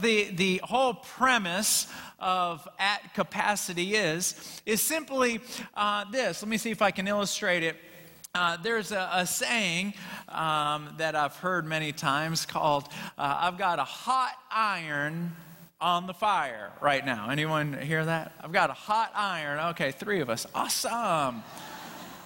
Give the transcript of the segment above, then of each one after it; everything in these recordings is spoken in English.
the, the whole premise of at capacity is, is simply uh, this. Let me see if I can illustrate it. Uh, there's a, a saying um, that I've heard many times called, uh, I've got a hot iron on the fire right now. Anyone hear that? I've got a hot iron. Okay, three of us. Awesome.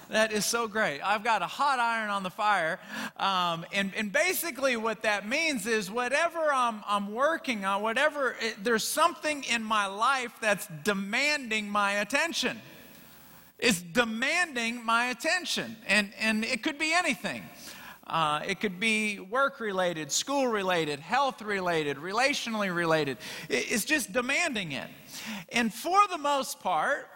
That is so great. I've got a hot iron on the fire. Um, and, and basically, what that means is whatever I'm, I'm working on, whatever, it, there's something in my life that's demanding my attention. It's demanding my attention. And, and it could be anything. Uh, it could be work related, school related, health related, relationally related. It's just demanding it. And for the most part,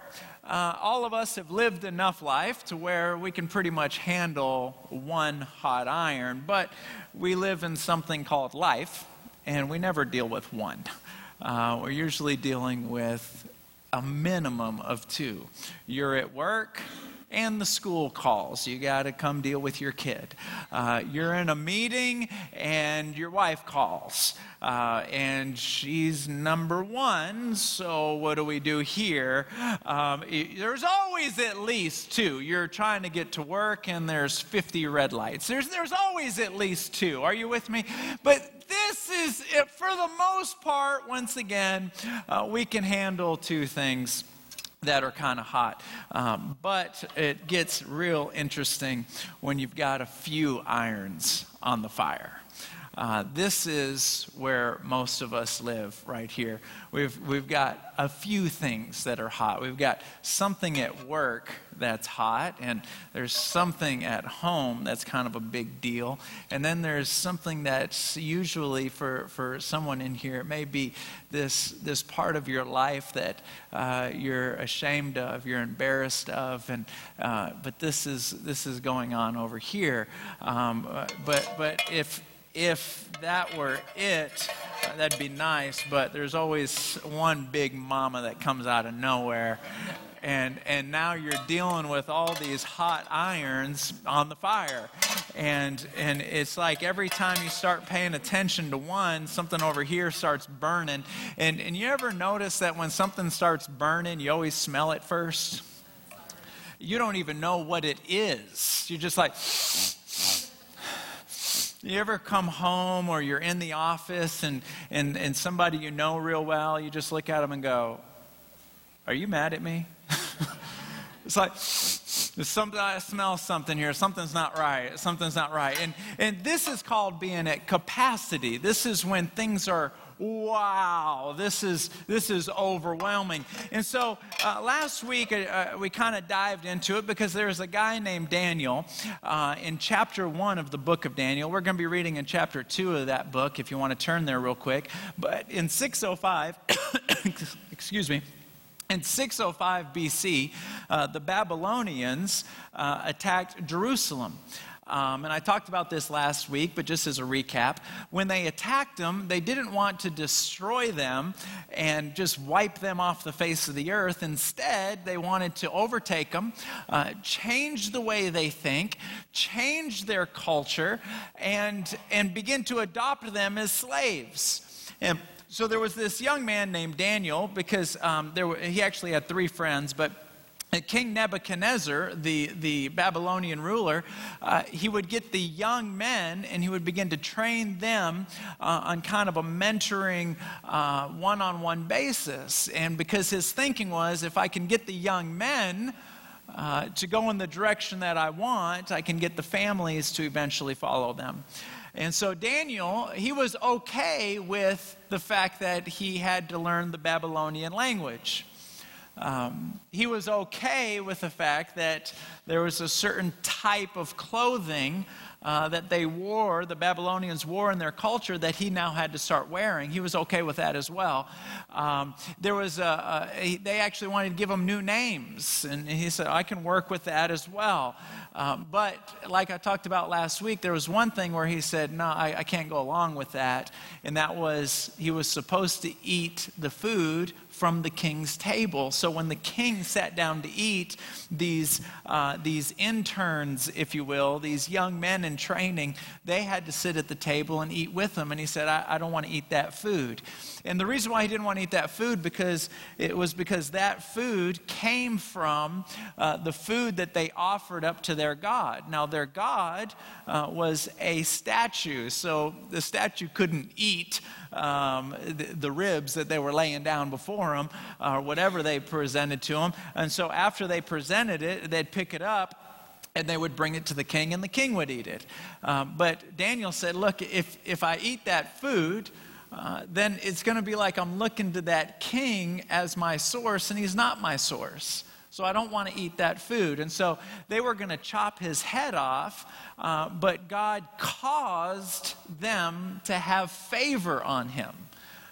uh, all of us have lived enough life to where we can pretty much handle one hot iron, but we live in something called life, and we never deal with one. Uh, we're usually dealing with a minimum of two. You're at work, and the school calls. You got to come deal with your kid. Uh, you're in a meeting and your wife calls. Uh, and she's number one, so what do we do here? Um, there's always at least two. You're trying to get to work and there's 50 red lights. There's, there's always at least two. Are you with me? But this is, for the most part, once again, uh, we can handle two things that are kind of hot. Um, but it gets real interesting when you've got a few irons on the fire. Uh, this is where most of us live right here. We've, we've got a few things that are hot. We've got something at work that's hot, and there's something at home that's kind of a big deal. And then there's something that's usually for, for someone in here, it may be this, this part of your life that uh, you're ashamed of, you're embarrassed of, and, uh, but this is, this is going on over here. Um, but, but if, if that were it, that'd be nice, but there's always one big mama that comes out of nowhere. And, and now you're dealing with all these hot irons on the fire. And, and it's like every time you start paying attention to one, something over here starts burning. And, and you ever notice that when something starts burning, you always smell it first? You don't even know what it is. You're just like, you ever come home or you're in the office and, and, and somebody you know real well, you just look at them and go, Are you mad at me? it's like, something, I smell something here. Something's not right. Something's not right. And, and this is called being at capacity. This is when things are wow, this is, this is overwhelming. And so uh, last week uh, we kind of dived into it because there's a guy named Daniel uh, in chapter one of the book of Daniel. We're going to be reading in chapter two of that book if you want to turn there real quick. But in 605, excuse me. In 605 BC, uh, the Babylonians uh, attacked Jerusalem. Um, and I talked about this last week, but just as a recap, when they attacked them, they didn't want to destroy them and just wipe them off the face of the earth. Instead, they wanted to overtake them, uh, change the way they think, change their culture, and, and begin to adopt them as slaves. And so there was this young man named Daniel, because um, there were, he actually had three friends, but King Nebuchadnezzar, the, the Babylonian ruler, uh, he would get the young men and he would begin to train them uh, on kind of a mentoring one on one basis. And because his thinking was if I can get the young men uh, to go in the direction that I want, I can get the families to eventually follow them. And so Daniel, he was okay with the fact that he had to learn the Babylonian language. Um, he was okay with the fact that there was a certain type of clothing uh, that they wore, the Babylonians wore in their culture, that he now had to start wearing. He was okay with that as well. Um, there was a, a, they actually wanted to give him new names, and he said, I can work with that as well. Um, but like I talked about last week, there was one thing where he said, No, I, I can't go along with that. And that was he was supposed to eat the food from the king's table. So when the king sat down to eat, these, uh, these interns, if you will, these young men in training, they had to sit at the table and eat with him. And he said, I, I don't want to eat that food. And the reason why he didn't want to eat that food because it was because that food came from uh, the food that they offered up to their God. Now, their God uh, was a statue, so the statue couldn't eat um, the, the, ribs that they were laying down before him or whatever they presented to him. And so after they presented it, they'd pick it up and they would bring it to the king, and the king would eat it. Um, but Daniel said, Look, if, if I eat that food, uh, then it's going to be like I'm looking to that king as my source, and he's not my source. So I don't want to eat that food. And so they were going to chop his head off, uh, but God caused them to have favor on him.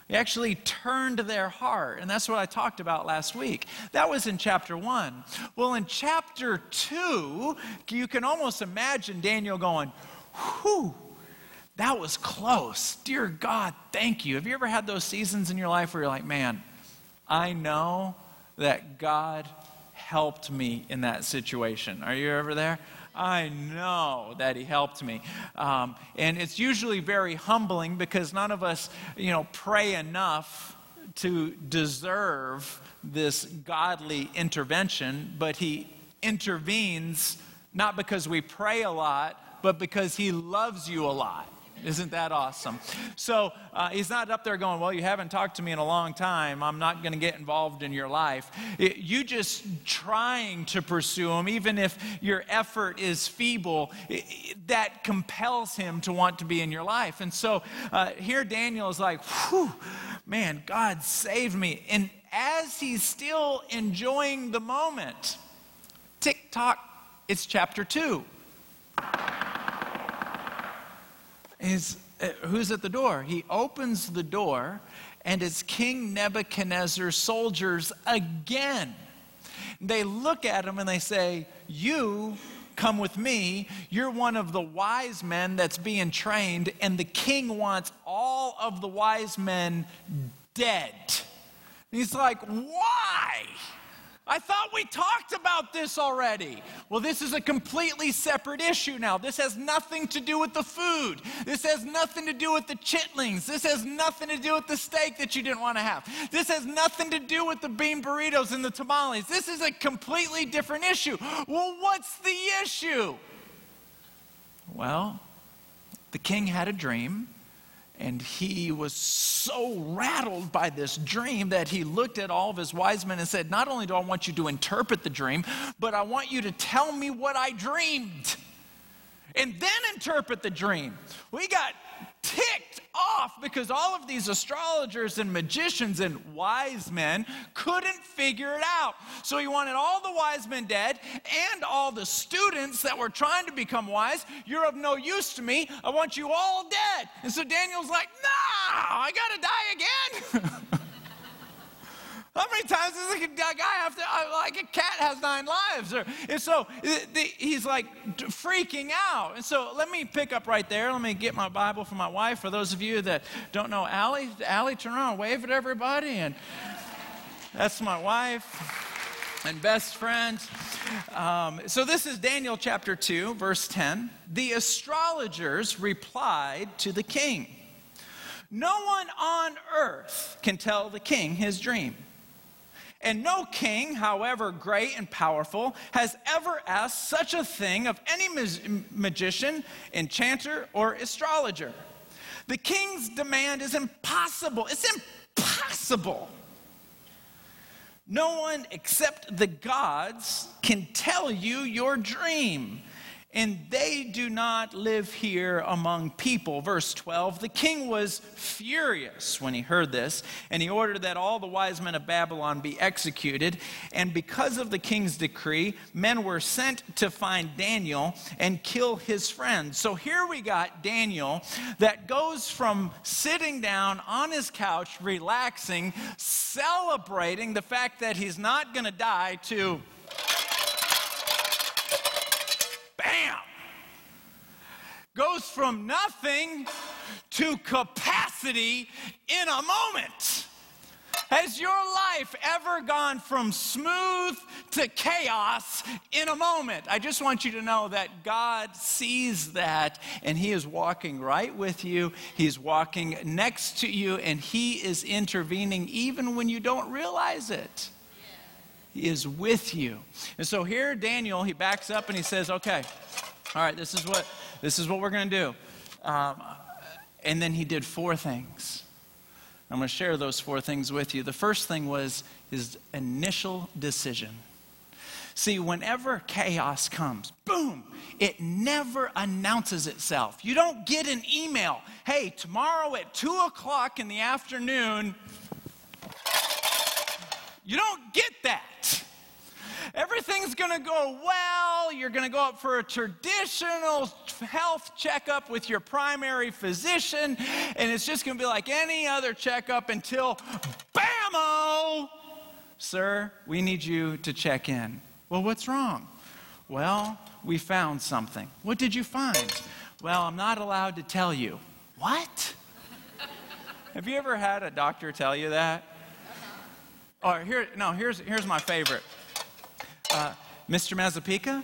He actually turned their heart. And that's what I talked about last week. That was in chapter one. Well, in chapter two, you can almost imagine Daniel going, whew, that was close. Dear God, thank you. Have you ever had those seasons in your life where you're like, man, I know that God helped me in that situation? Are you ever there? I know that he helped me. Um, and it's usually very humbling because none of us, you know, pray enough to deserve this godly intervention, but he intervenes not because we pray a lot, but because he loves you a lot. Isn't that awesome? So uh, he's not up there going, Well, you haven't talked to me in a long time. I'm not going to get involved in your life. It, you just trying to pursue him, even if your effort is feeble, it, that compels him to want to be in your life. And so uh, here Daniel is like, Whew, man, God saved me. And as he's still enjoying the moment, tick tock, it's chapter two is uh, who's at the door? He opens the door, and it's King Nebuchadnezzar's soldiers again. They look at him and they say, You come with me. You're one of the wise men that's being trained, and the king wants all of the wise men dead. he's like, Why? I thought we talked about this already. Well, this is a completely separate issue now. This has nothing to do with the food. This has nothing to do with the chitlings. This has nothing to do with the steak that you didn't want to have. This has nothing to do with the bean burritos and the tamales. This is a completely different issue. Well, what's the issue? Well, the king had a dream and he was so rattled by this dream that he looked at all of his wise men and said, Not only do I want you to interpret the dream, but I want you to tell me what I dreamed and then interpret the dream. We got ticked off because all of these astrologers and magicians and wise men couldn't figure it out. So he wanted all the wise men dead and all the students that were trying to become wise. You're of no use to me. I want you all dead. And so Daniel's like, nah, I gotta die again. How many times does a guy have to, like a cat has nine lives? Or, and so he's like freaking out. And so let me pick up right there. Let me get my Bible for my wife. For those of you that don't know Allie, Allie, turn around, wave at everybody. And that's my wife and best friend. Um, so this is Daniel chapter 2, verse 10. The astrologers replied to the king. No one on earth can tell the king his dream. And no king, however great and powerful, has ever asked such a thing of any magician, enchanter, or astrologer. The king's demand is impossible. It's impossible. No one except the gods can tell you your dream and they do not live here among people. Verse 12 The king was furious when he heard this, and he ordered that all the wise men of Babylon be executed. And because of the king's decree, men were sent to find Daniel and kill his friends. So here we got Daniel that goes from sitting down on his couch, relaxing, celebrating the fact that he's not going to die, to bam, goes from nothing to capacity in a moment. Has your life ever gone from smooth to chaos in a moment? I just want you to know that God sees that and He is walking right with you. He's walking next to you and He is intervening even when you don't realize it. Is with you. And so here Daniel, he backs up and he says, "Okay, all right, this is what this is what we're going to do." Um, and then he did four things. I'm going to share those four things with you. The first thing was his initial decision. See, whenever chaos comes, boom, it never announces itself. You don't get an email, hey, tomorrow at 2 o'clock in the afternoon. You don't get that. Everything's going to go well. You're going to go up for a traditional health checkup with your primary physician, and it's just going to be like any other checkup until BAMO! Sir, we need you to check in. Well, what's wrong? Well, we found something. What did you find? Well, I'm not allowed to tell you. What? Have you ever had a doctor tell you that? Or here, no, here's, here's my favorite. Uh, Mr. Mazzapica?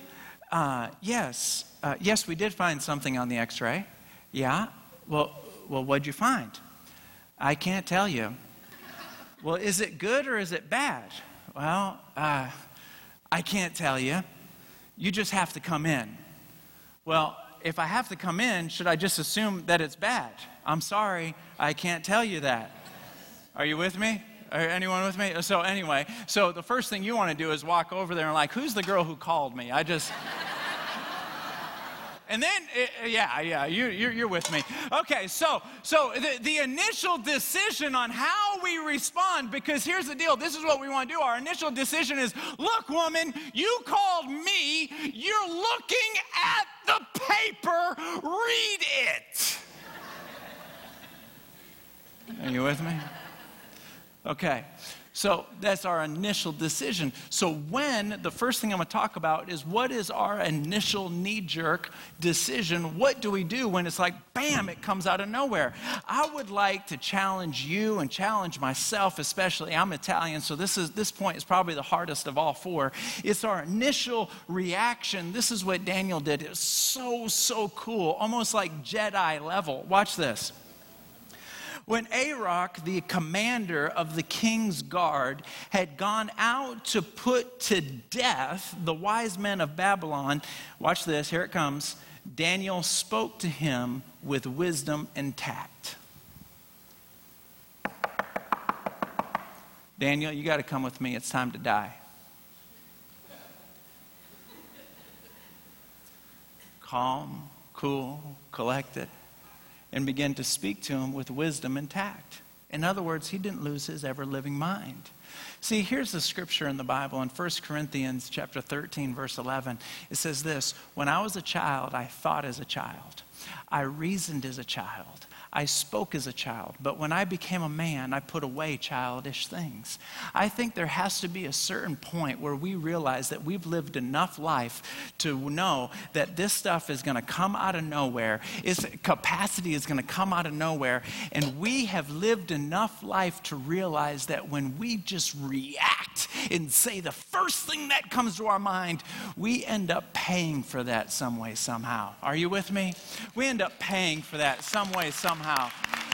Uh, yes. Uh, yes, we did find something on the x ray. Yeah? Well, well, what'd you find? I can't tell you. Well, is it good or is it bad? Well, uh, I can't tell you. You just have to come in. Well, if I have to come in, should I just assume that it's bad? I'm sorry, I can't tell you that. Are you with me? Anyone with me? So, anyway, so the first thing you want to do is walk over there and, like, who's the girl who called me? I just. And then, uh, yeah, yeah, you, you're, you're with me. Okay, so so the, the initial decision on how we respond, because here's the deal. This is what we want to do. Our initial decision is, look, woman, you called me. You're looking at the paper. Read it. Are you with me? Okay. So that's our initial decision. So, when the first thing I'm going to talk about is what is our initial knee jerk decision? What do we do when it's like, bam, it comes out of nowhere? I would like to challenge you and challenge myself, especially. I'm Italian, so this, is, this point is probably the hardest of all four. It's our initial reaction. This is what Daniel did. It was so, so cool, almost like Jedi level. Watch this. When Arioch, the commander of the king's guard, had gone out to put to death the wise men of Babylon, watch this, here it comes. Daniel spoke to him with wisdom and tact. Daniel, you got to come with me. It's time to die. Calm, cool, collected and began to speak to him with wisdom and tact. In other words, he didn't lose his ever living mind. See, here's the scripture in the Bible in 1 Corinthians chapter 13 verse 11. It says this, "When I was a child, I thought as a child. I reasoned as a child. I spoke as a child, but when I became a man, I put away childish things. I think there has to be a certain point where we realize that we've lived enough life to know that this stuff is going to come out of nowhere. Its capacity is going to come out of nowhere. And we have lived enough life to realize that when we just react and say the first thing that comes to our mind, we end up paying for that some way, somehow. Are you with me? We end up paying for that some way, somehow somehow.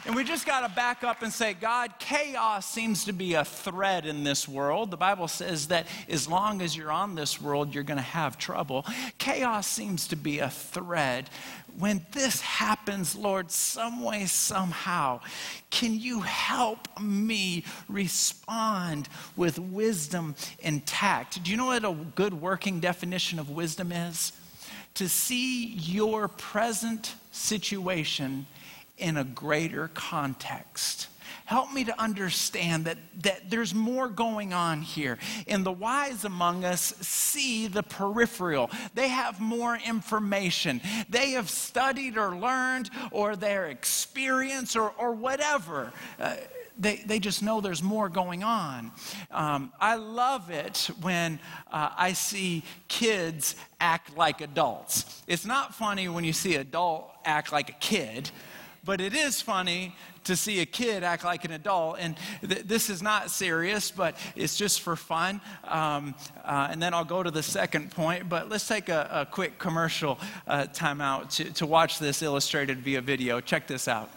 And we just got to back up and say, God, chaos seems to be a thread in this world. The Bible says that as long as you're on this world, you're going to have trouble. Chaos seems to be a thread. When this happens, Lord, some way, somehow, can you help me respond with wisdom and tact? Do you know what a good working definition of wisdom is? To see your present situation in a greater context. Help me to understand that, that there's more going on here. And the wise among us see the peripheral. They have more information. They have studied or learned or their experience or, or whatever. Uh, they, they just know there's more going on. Um, I love it when uh, I see kids act like adults. It's not funny when you see adult act like a kid but it is funny to see a kid act like an adult. And th- this is not serious, but it's just for fun. Um, uh, and then I'll go to the second point. But let's take a, a quick commercial uh, timeout to, to watch this illustrated via video. Check this out.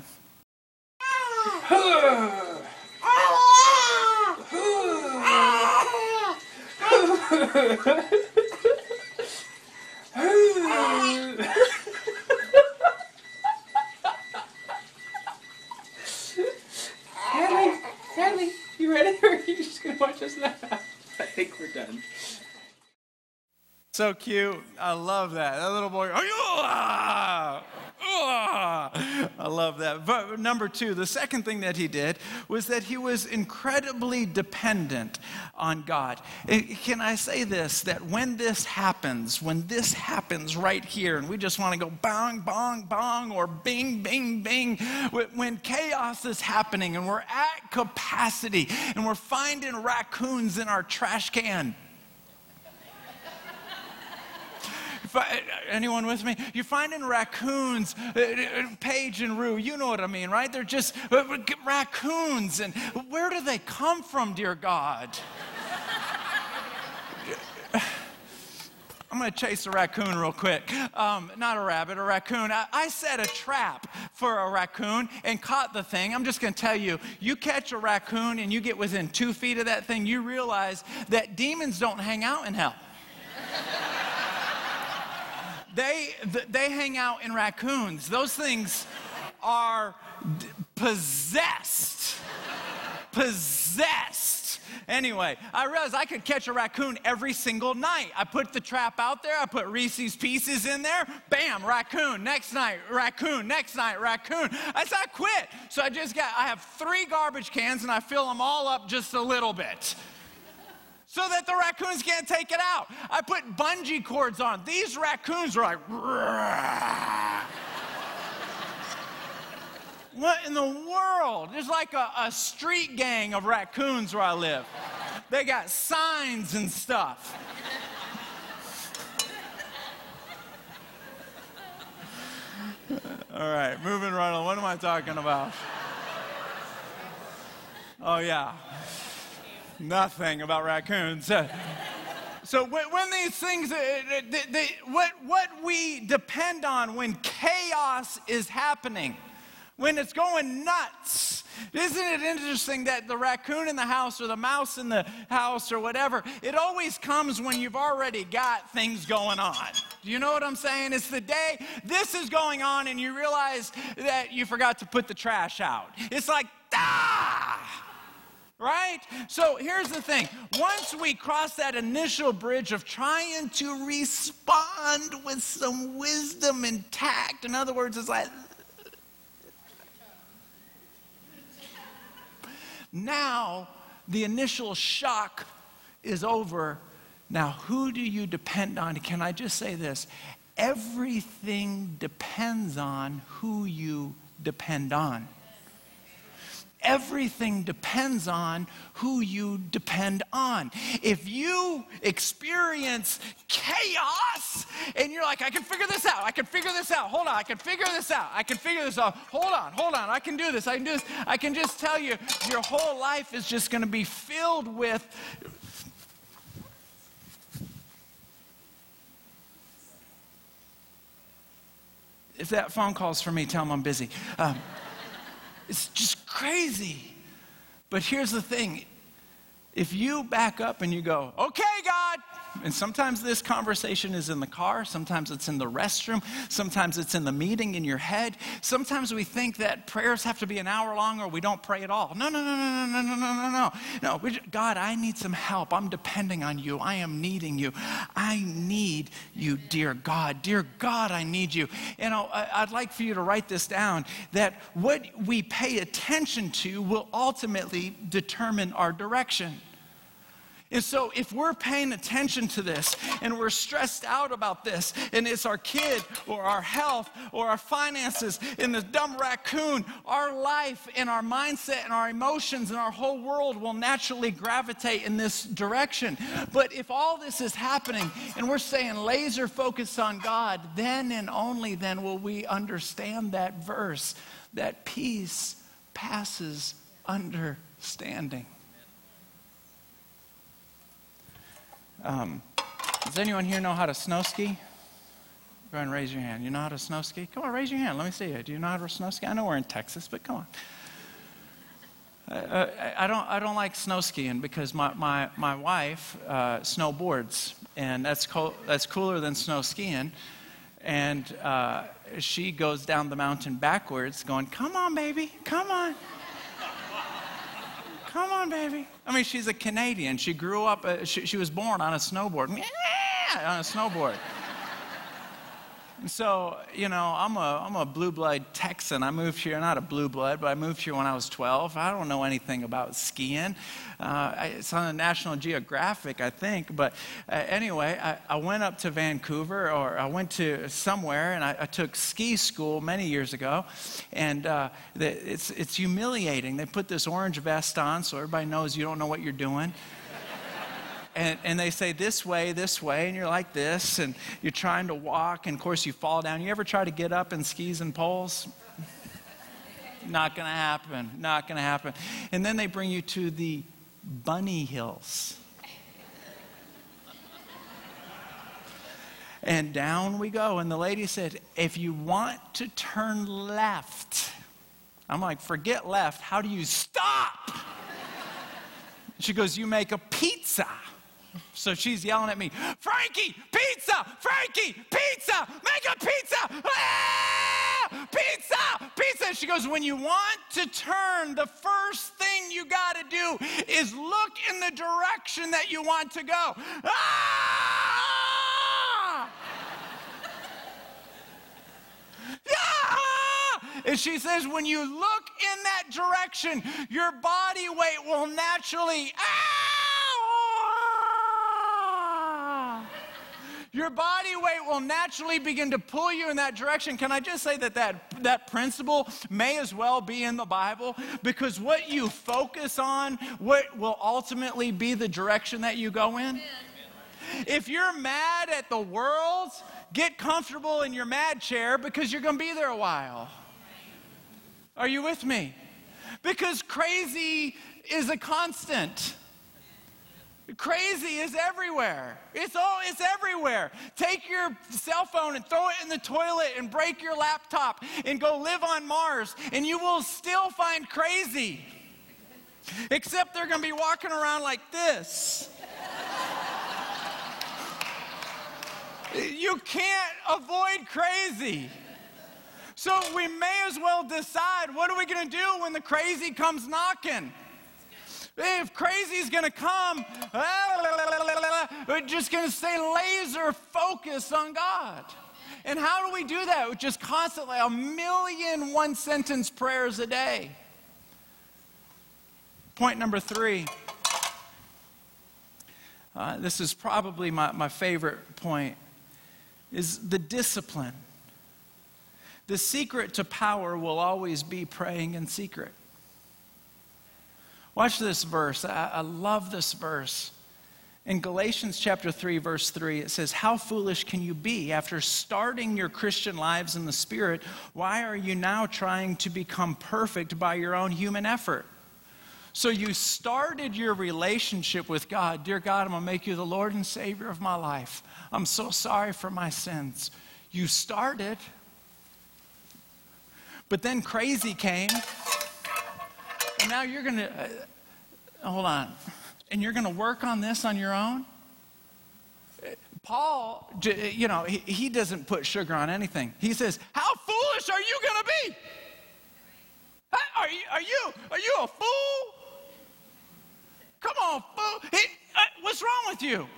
you ready or are you just gonna watch us laugh? I think we're done. So cute. I love that. That little boy. "Ah, ah." I love that. But number two, the second thing that he did was that he was incredibly dependent on God. Can I say this? That when this happens, when this happens right here, and we just want to go bong, bong, bong, or bing, bing, bing, when chaos is happening and we're at capacity and we're finding raccoons in our trash can. Fi- anyone with me? You're finding raccoons, uh, uh, Paige and Rue, you know what I mean, right? They're just uh, raccoons. And where do they come from, dear God? I'm going to chase a raccoon real quick. Um, not a rabbit, a raccoon. I, I set a trap for a raccoon and caught the thing. I'm just going to tell you you catch a raccoon and you get within two feet of that thing, you realize that demons don't hang out in hell. They, they hang out in raccoons. Those things are possessed. possessed. Anyway, I realized I could catch a raccoon every single night. I put the trap out there, I put Reese's pieces in there, bam, raccoon. Next night, raccoon. Next night, raccoon. I said, I quit. So I just got, I have three garbage cans and I fill them all up just a little bit so that the raccoons can't take it out. I put bungee cords on. These raccoons are like, what in the world? There's like a, a street gang of raccoons where I live. They got signs and stuff. All right, moving right on. What am I talking about? Oh, yeah nothing about raccoons. Uh, so when, these things, uh, they, what, what we depend on when chaos is happening, when it's going nuts, isn't it interesting that the raccoon in the house or the mouse in the house or whatever, it always comes when you've already got things going on. Do you know what I'm saying? It's the day this is going on and you realize that you forgot to put the trash out. It's like, ah! Right? So here's the thing once we cross that initial bridge of trying to respond with some wisdom and tact, in other words, it's like, now the initial shock is over. Now, who do you depend on? Can I just say this? Everything depends on who you depend on everything depends on who you depend on. If you experience chaos and you're like, I can figure this out, I can figure this out, hold on, I can figure this out, I can figure this out, hold on, hold on, I can do this, I can do this, I can just tell you, your whole life is just going to be filled with. If that phone call's for me, tell them I'm busy. Um, it's just crazy. But here's the thing if you back up and you go, okay, God, and sometimes this conversation is in the car, sometimes it's in the restroom, sometimes it's in the meeting in your head. Sometimes we think that prayers have to be an hour long or we don't pray at all. No, no, no, no, no, no, no, no, no. No, we, God, I need some help. I'm depending on you. I am needing you. I need you, dear God. Dear God, I need you. You know, I'd like for you to write this down that what we pay attention to will ultimately determine our direction. And so, if we're paying attention to this and we're stressed out about this, and it's our kid or our health or our finances and the dumb raccoon, our life and our mindset and our emotions and our whole world will naturally gravitate in this direction. But if all this is happening and we're staying laser focused on God, then and only then will we understand that verse that peace passes understanding. Um, does anyone here know how to snow ski? Go ahead and raise your hand. You know how to snow ski? Come on, raise your hand. Let me see it. Do you know how to snow ski? I know we're in Texas, but come on. Uh, I, don't, I don't like snow skiing because my, my, my wife uh, snowboards, and that's, co- that's cooler than snow skiing. And uh, she goes down the mountain backwards, going, Come on, baby, come on. Come on, baby. I mean, she's a Canadian. She grew up, uh, she, she was born on a snowboard. On a snowboard. And so, you know, I'm a, I'm a blue blood Texan. I moved here, not a blue blood, but I moved here when I was 12. I don't know anything about skiing. Uh, it's on the National Geographic, I think. But uh, anyway, I, I, went up to Vancouver, or I went to somewhere, and I, I took ski school many years ago. And uh, the, it's, it's humiliating. They put this orange vest on so everybody knows you don't know what you're doing and, and they say this way, this way, and you're like this, and you're trying to walk, and of course you fall down. You ever try to get up in skis and poles? Not going to happen. Not going to happen. And then they bring you to the bunny hills. And down we go. And the lady said, If you want to turn left, I'm like, Forget left. How do you stop? She goes, You make a pizza. So she's yelling at me, Frankie, pizza, Frankie, pizza, make a pizza, ah, pizza, pizza. She goes, When you want to turn, the first thing you got to do is look in the direction that you want to go. Ah! And she says, when you look in that direction, your body weight will naturally, ah! Your body weight will naturally begin to pull you in that direction. Can I just say that that, that principle may as well be in the Bible? Because what you focus on, what will ultimately be the direction that you go in? If you're mad at the world, get comfortable in your mad chair because you're going to be there a while. Are you with me? Because crazy is a constant. Crazy is everywhere. It's all it's everywhere. Take your cell phone and throw it in the toilet and break your laptop and go live on Mars and you will still find crazy. Except they're going to be walking around like this. you can't avoid crazy. So we may as well decide what are we going to do when the crazy comes knocking? If crazy is going to come, we're just going to stay laser focused on God. And how do we do that? With just constantly a million one sentence prayers a day. Point number three. Uh, this is probably my, my favorite point is the discipline. The secret to power will always be praying in secret. Watch this verse. I, I love this verse. In Galatians chapter 3, verse 3, it says, How foolish can you be after starting your Christian lives in the Spirit? Why are you now trying to become perfect by your own human effort? So you started your relationship with God. Dear God, I'm going to make you the Lord and Savior of my life. I'm so sorry for my sins. You started. But then crazy came now you're going to, uh, hold on, and you're going to work on this on your own? Paul, you know, he, he doesn't put sugar on anything. He says, How foolish are you going to be? Are you, are you, are you a fool? Come on, fool. He, uh, what's wrong with you?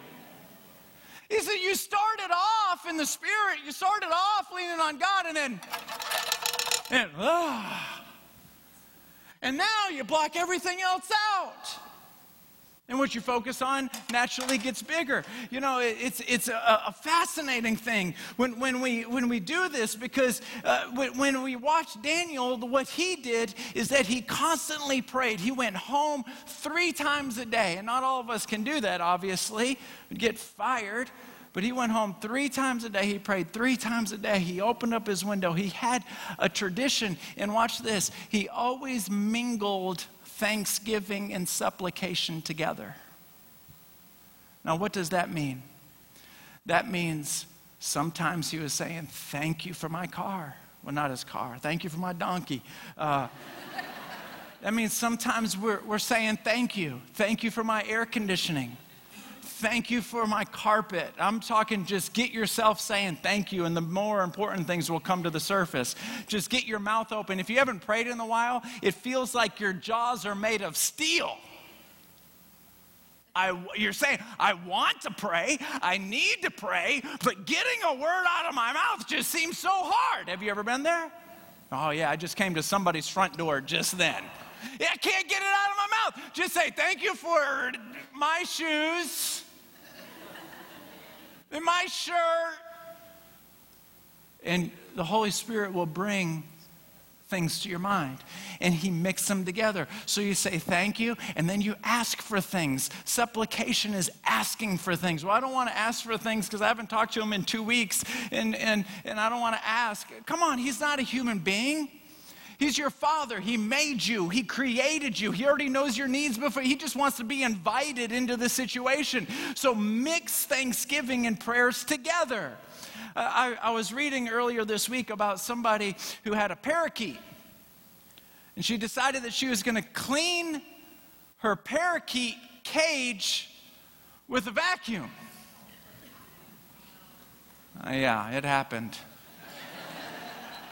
He said, You started off in the Spirit, you started off leaning on God, and then, and, ah. And now you block everything else out. And what you focus on naturally gets bigger. You know, it's, it's a, a fascinating thing when, when, we, when we do this because uh, when, we watch Daniel, what he did is that he constantly prayed. He went home three times a day. And not all of us can do that, obviously, We'd get fired. But he went home three times a day. He prayed three times a day. He opened up his window. He had a tradition. And watch this he always mingled thanksgiving and supplication together. Now, what does that mean? That means sometimes he was saying, Thank you for my car. Well, not his car. Thank you for my donkey. Uh, that means sometimes we're, we're saying, Thank you. Thank you for my air conditioning thank you for my carpet. I'm talking just get yourself saying thank you, and the more important things will come to the surface. Just get your mouth open. If you haven't prayed in a while, it feels like your jaws are made of steel. I, you're saying, I want to pray, I need to pray, but getting a word out of my mouth just seems so hard. Have you ever been there? Oh, yeah, I just came to somebody's front door just then. Yeah, I can't get it out of my mouth. Just say, Thank you for my shoes in my shirt. And the Holy Spirit will bring things to your mind. And he mixes them together. So you say thank you and then you ask for things. Supplication is asking for things. Well i don't want to ask for things because i haven't talked to him in two weeks and, and, and i don't want to ask. Come on he's not a human being He's your father. He made you. He created you. He already knows your needs before. He just wants to be invited into the situation. So mix thanksgiving and prayers together. Uh, I, I was reading earlier this week about somebody who had a parakeet. And she decided that she was going to clean her parakeet cage with a vacuum. Uh, yeah, it happened.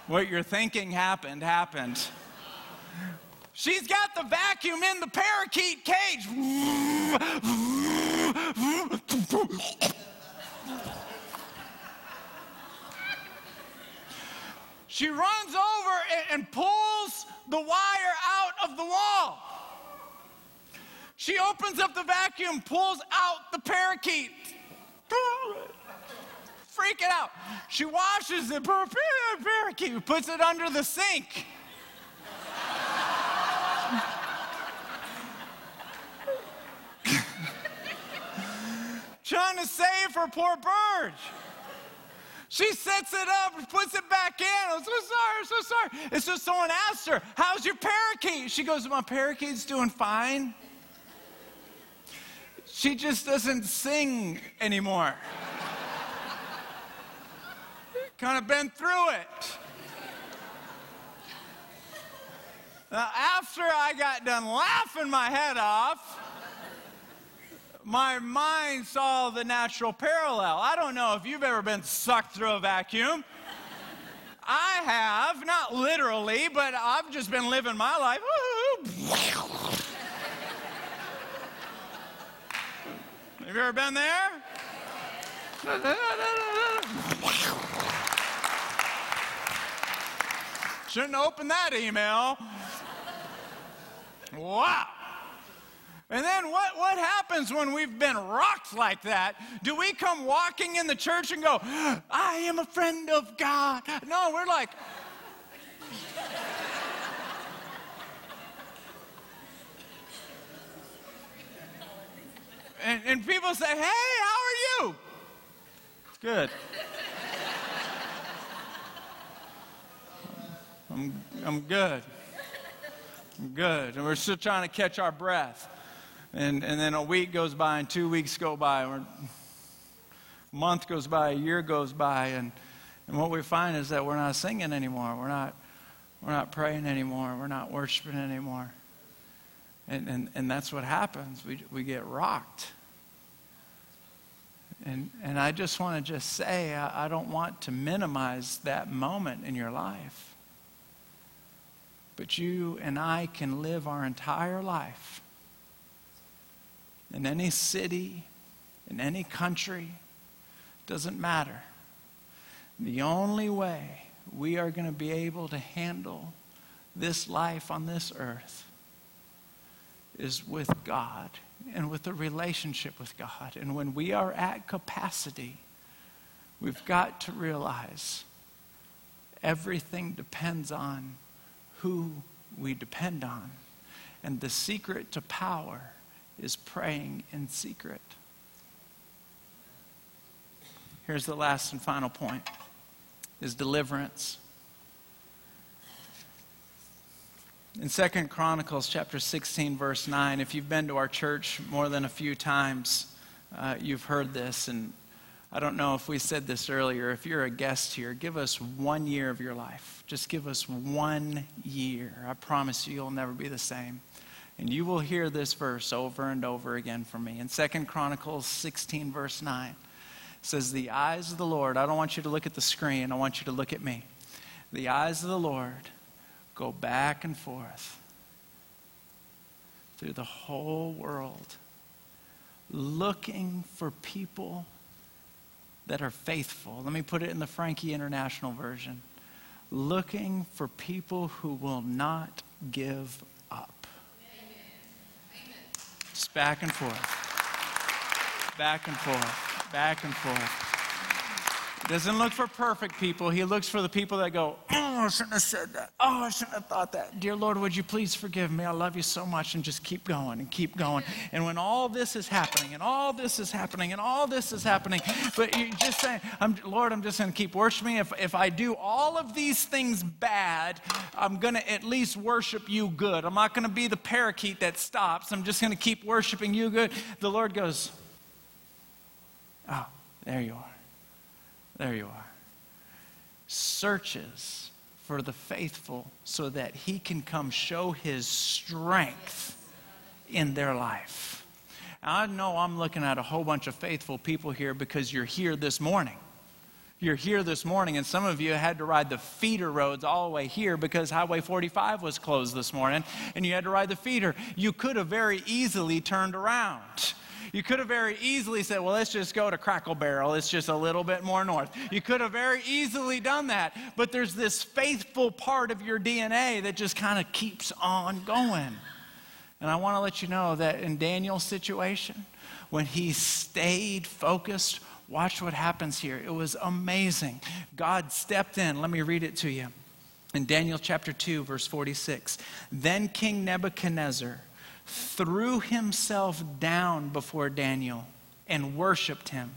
What you're thinking happened, happened. She's got the vacuum in the parakeet cage. She runs over and pulls the wire out of the wall. She opens up the vacuum, pulls out the parakeet freaking out. She washes the parakeet, puts it under the sink. Trying to save her poor bird. She sets it up, and puts it back in. I'm so sorry, I'm so sorry. It's just someone asked her, How's your parakeet? She goes, My parakeet's doing fine. She just doesn't sing anymore kind of been through it. Now, after I got done laughing my head off, my mind saw the natural parallel. I don't know if you've ever been sucked through a vacuum. I have, not literally, but I've just been living my life. Have you ever been there? Shouldn't open that email. Wow. And then what, what happens when we've been rocked like that? Do we come walking in the church and go, I am a friend of God? No, we're like, and, and people say, Hey, how are you? Good. I'm, I'm good. I'm good. And we're still trying to catch our breath. And, and then a week goes by, and two weeks go by, or a month goes by, a year goes by, and, and what we find is that we're not singing anymore. We're not, we're not praying anymore. We're not worshiping anymore. And, and, and that's what happens. We, we get rocked. And, and I just want to just say, I, I don't want to minimize that moment in your life. But you and I can live our entire life in any city, in any country, doesn't matter. The only way we are going to be able to handle this life on this earth is with God and with a relationship with God. And when we are at capacity, we've got to realize everything depends on who we depend on. And the secret to power is praying in secret. Here's the last and final point is deliverance. In Second Chronicles chapter 16, verse 9, if you've been to our church more than a few times, uh, you've heard this. And I don't know if we said this earlier. If you're a guest here, give us one year of your life. Just give us one year. I promise you, you'll never be the same. And you will hear this verse over and over again from me. In Second Chronicles 16, verse 9, it says, The eyes of the Lord, I don't want you to look at the screen, I want you to look at me. The eyes of the Lord go back and forth through the whole world, looking for people that are faithful. Let me put it in the Frankie International Version looking for people who will not give up. Just back and forth, back and forth, back and forth. He doesn't look for perfect people. He looks for the people that go, Oh, I shouldn't have said that. Oh, I shouldn't have thought that. Dear Lord, would you please forgive me? I love you so much. And just keep going and keep going. And when all this is happening, and all this is happening, and all this is happening, but you just say, Lord, I'm just going to keep worshiping. If, if I do all of these things bad, I'm going to at least worship you good. I'm not going to be the parakeet that stops. I'm just going to keep worshiping you good. The Lord goes, Oh, there you are. There you are. Searches for the faithful so that he can come show his strength in their life. I know I'm looking at a whole bunch of faithful people here because you're here this morning. You're here this morning, and some of you had to ride the feeder roads all the way here because Highway 45 was closed this morning, and you had to ride the feeder. You could have very easily turned around. You could have very easily said, well, let's just go to Cracker Barrel. It's just a little bit more north. You could have very easily done that. But there's this faithful part of your DNA that just kind of keeps on going. And I want to let you know that in Daniel's situation, when he stayed focused, watch what happens here. It was amazing. God stepped in. Let me read it to you. In Daniel chapter 2, verse 46, then King Nebuchadnezzar threw himself down before Daniel and worshiped him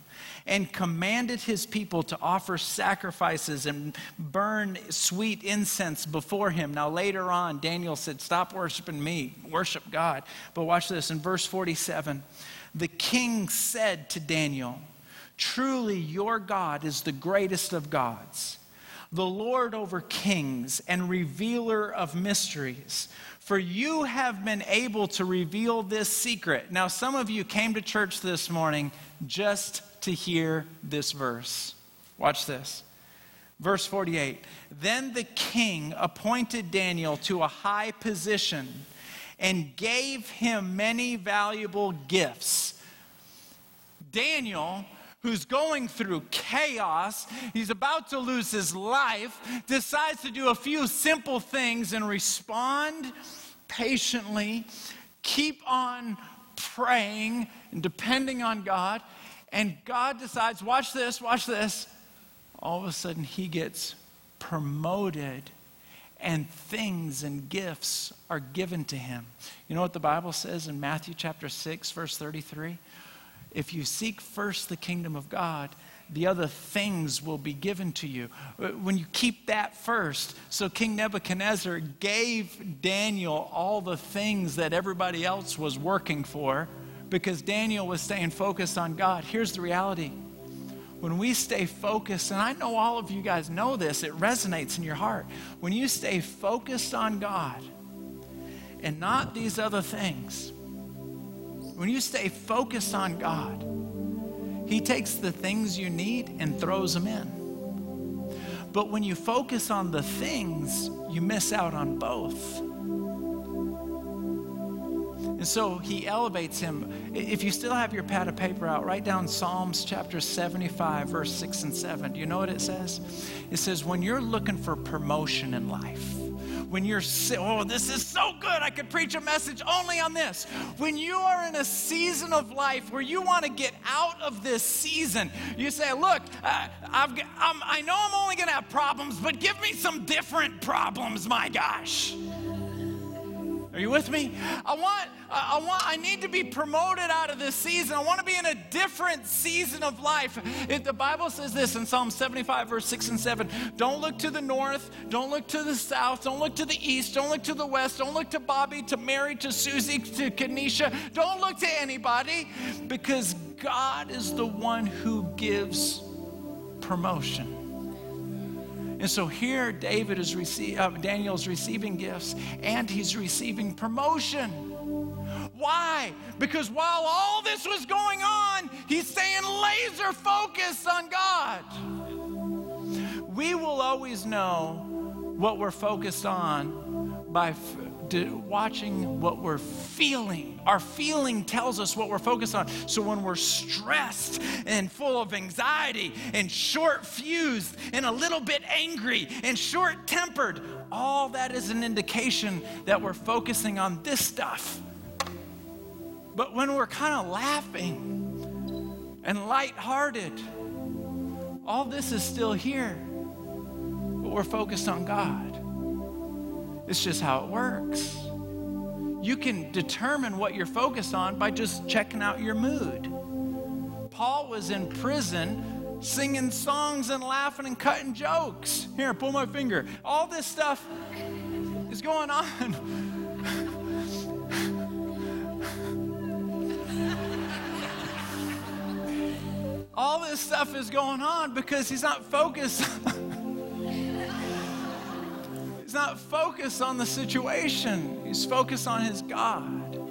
and commanded his people to offer sacrifices and burn sweet incense before him. Now, later on, Daniel said, Stop worshiping me, worship God. But watch this in verse 47 the king said to Daniel, Truly, your God is the greatest of gods, the Lord over kings and revealer of mysteries. For you have been able to reveal this secret. Now, some of you came to church this morning just to hear this verse. Watch this. Verse 48 Then the king appointed Daniel to a high position and gave him many valuable gifts. Daniel who's going through chaos, he's about to lose his life, decides to do a few simple things and respond patiently, keep on praying and depending on God. And God decides, watch this, watch this. All of a sudden, he gets promoted and things and gifts are given to him. You know what the Bible says in Matthew chapter 6, verse 33? If you seek first the kingdom of God, the other things will be given to you. Uh, when you keep that first, so King Nebuchadnezzar gave Daniel all the things that everybody else was working for because Daniel was staying focused on God. Here's the reality when we stay focused, and I know all of you guys know this, it resonates in your heart. When you stay focused on God and not these other things, when you stay focused on God, He takes the things you need and throws them in. But when you focus on the things, you miss out on both. And so he elevates him. If you still have your pad of paper out, write down Psalms chapter 75, verse 6 and 7. Do you know what it says? It says, When you're looking for promotion in life, when you're, oh, this is so good, I could preach a message only on this. When you are in a season of life where you want to get out of this season, you say, Look, uh, I've, I'm, I know I'm only going to have problems, but give me some different problems, my gosh. Are you with me? I want, I want, I need to be promoted out of this season. I want to be in a different season of life. If the Bible says this in Psalm 75, verse 6 and 7 Don't look to the north, don't look to the south, don't look to the east, don't look to the west, don't look to Bobby, to Mary, to Susie, to Kenesha. Don't look to anybody because God is the one who gives promotion. And so here, David is receiving, uh, Daniel's receiving gifts and he's receiving promotion. Why? Because while all this was going on, he's staying laser focused on God. We will always know what we're focused on by f- watching what we're feeling. Our feeling tells us what we're focused on. So when we're stressed and full of anxiety and short fused and a little bit angry and short tempered, all that is an indication that we're focusing on this stuff. But when we're kind of laughing and lighthearted, all this is still here, but we're focused on God. It's just how it works. You can determine what you're focused on by just checking out your mood. Paul was in prison singing songs and laughing and cutting jokes. Here, pull my finger. All this stuff is going on. All this stuff is going on because he's not focused not focused on the situation, he's focused on his God.